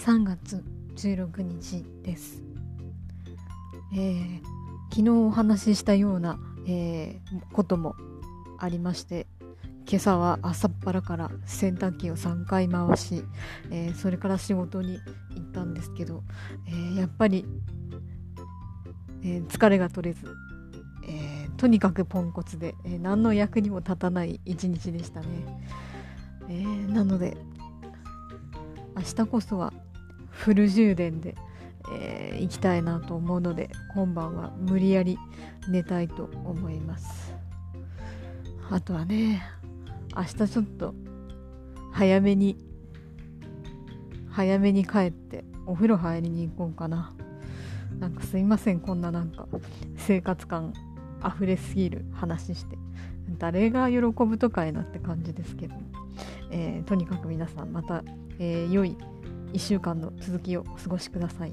3月16日です、えー、昨日お話ししたような、えー、こともありまして今朝は朝っぱらから洗濯機を3回回し、えー、それから仕事に行ったんですけど、え、やっぱり、え、疲れが取れず、えとにかくポンコツで、え何の役にも立たない一日でしたね、えなので明日こそはフル充電で、えー、行きたいなと思うので今晩は無理やり寝たいと思います。あとはね明日ちょっと早めに早めに帰ってお風呂入りに行こうかな。なんかすいませんこんななんか生活感溢れすぎる話して。誰が喜ぶとかいなって感じですけど、えー、とにかく皆さんまた、えー、良い1週間の続きをお過ごしください。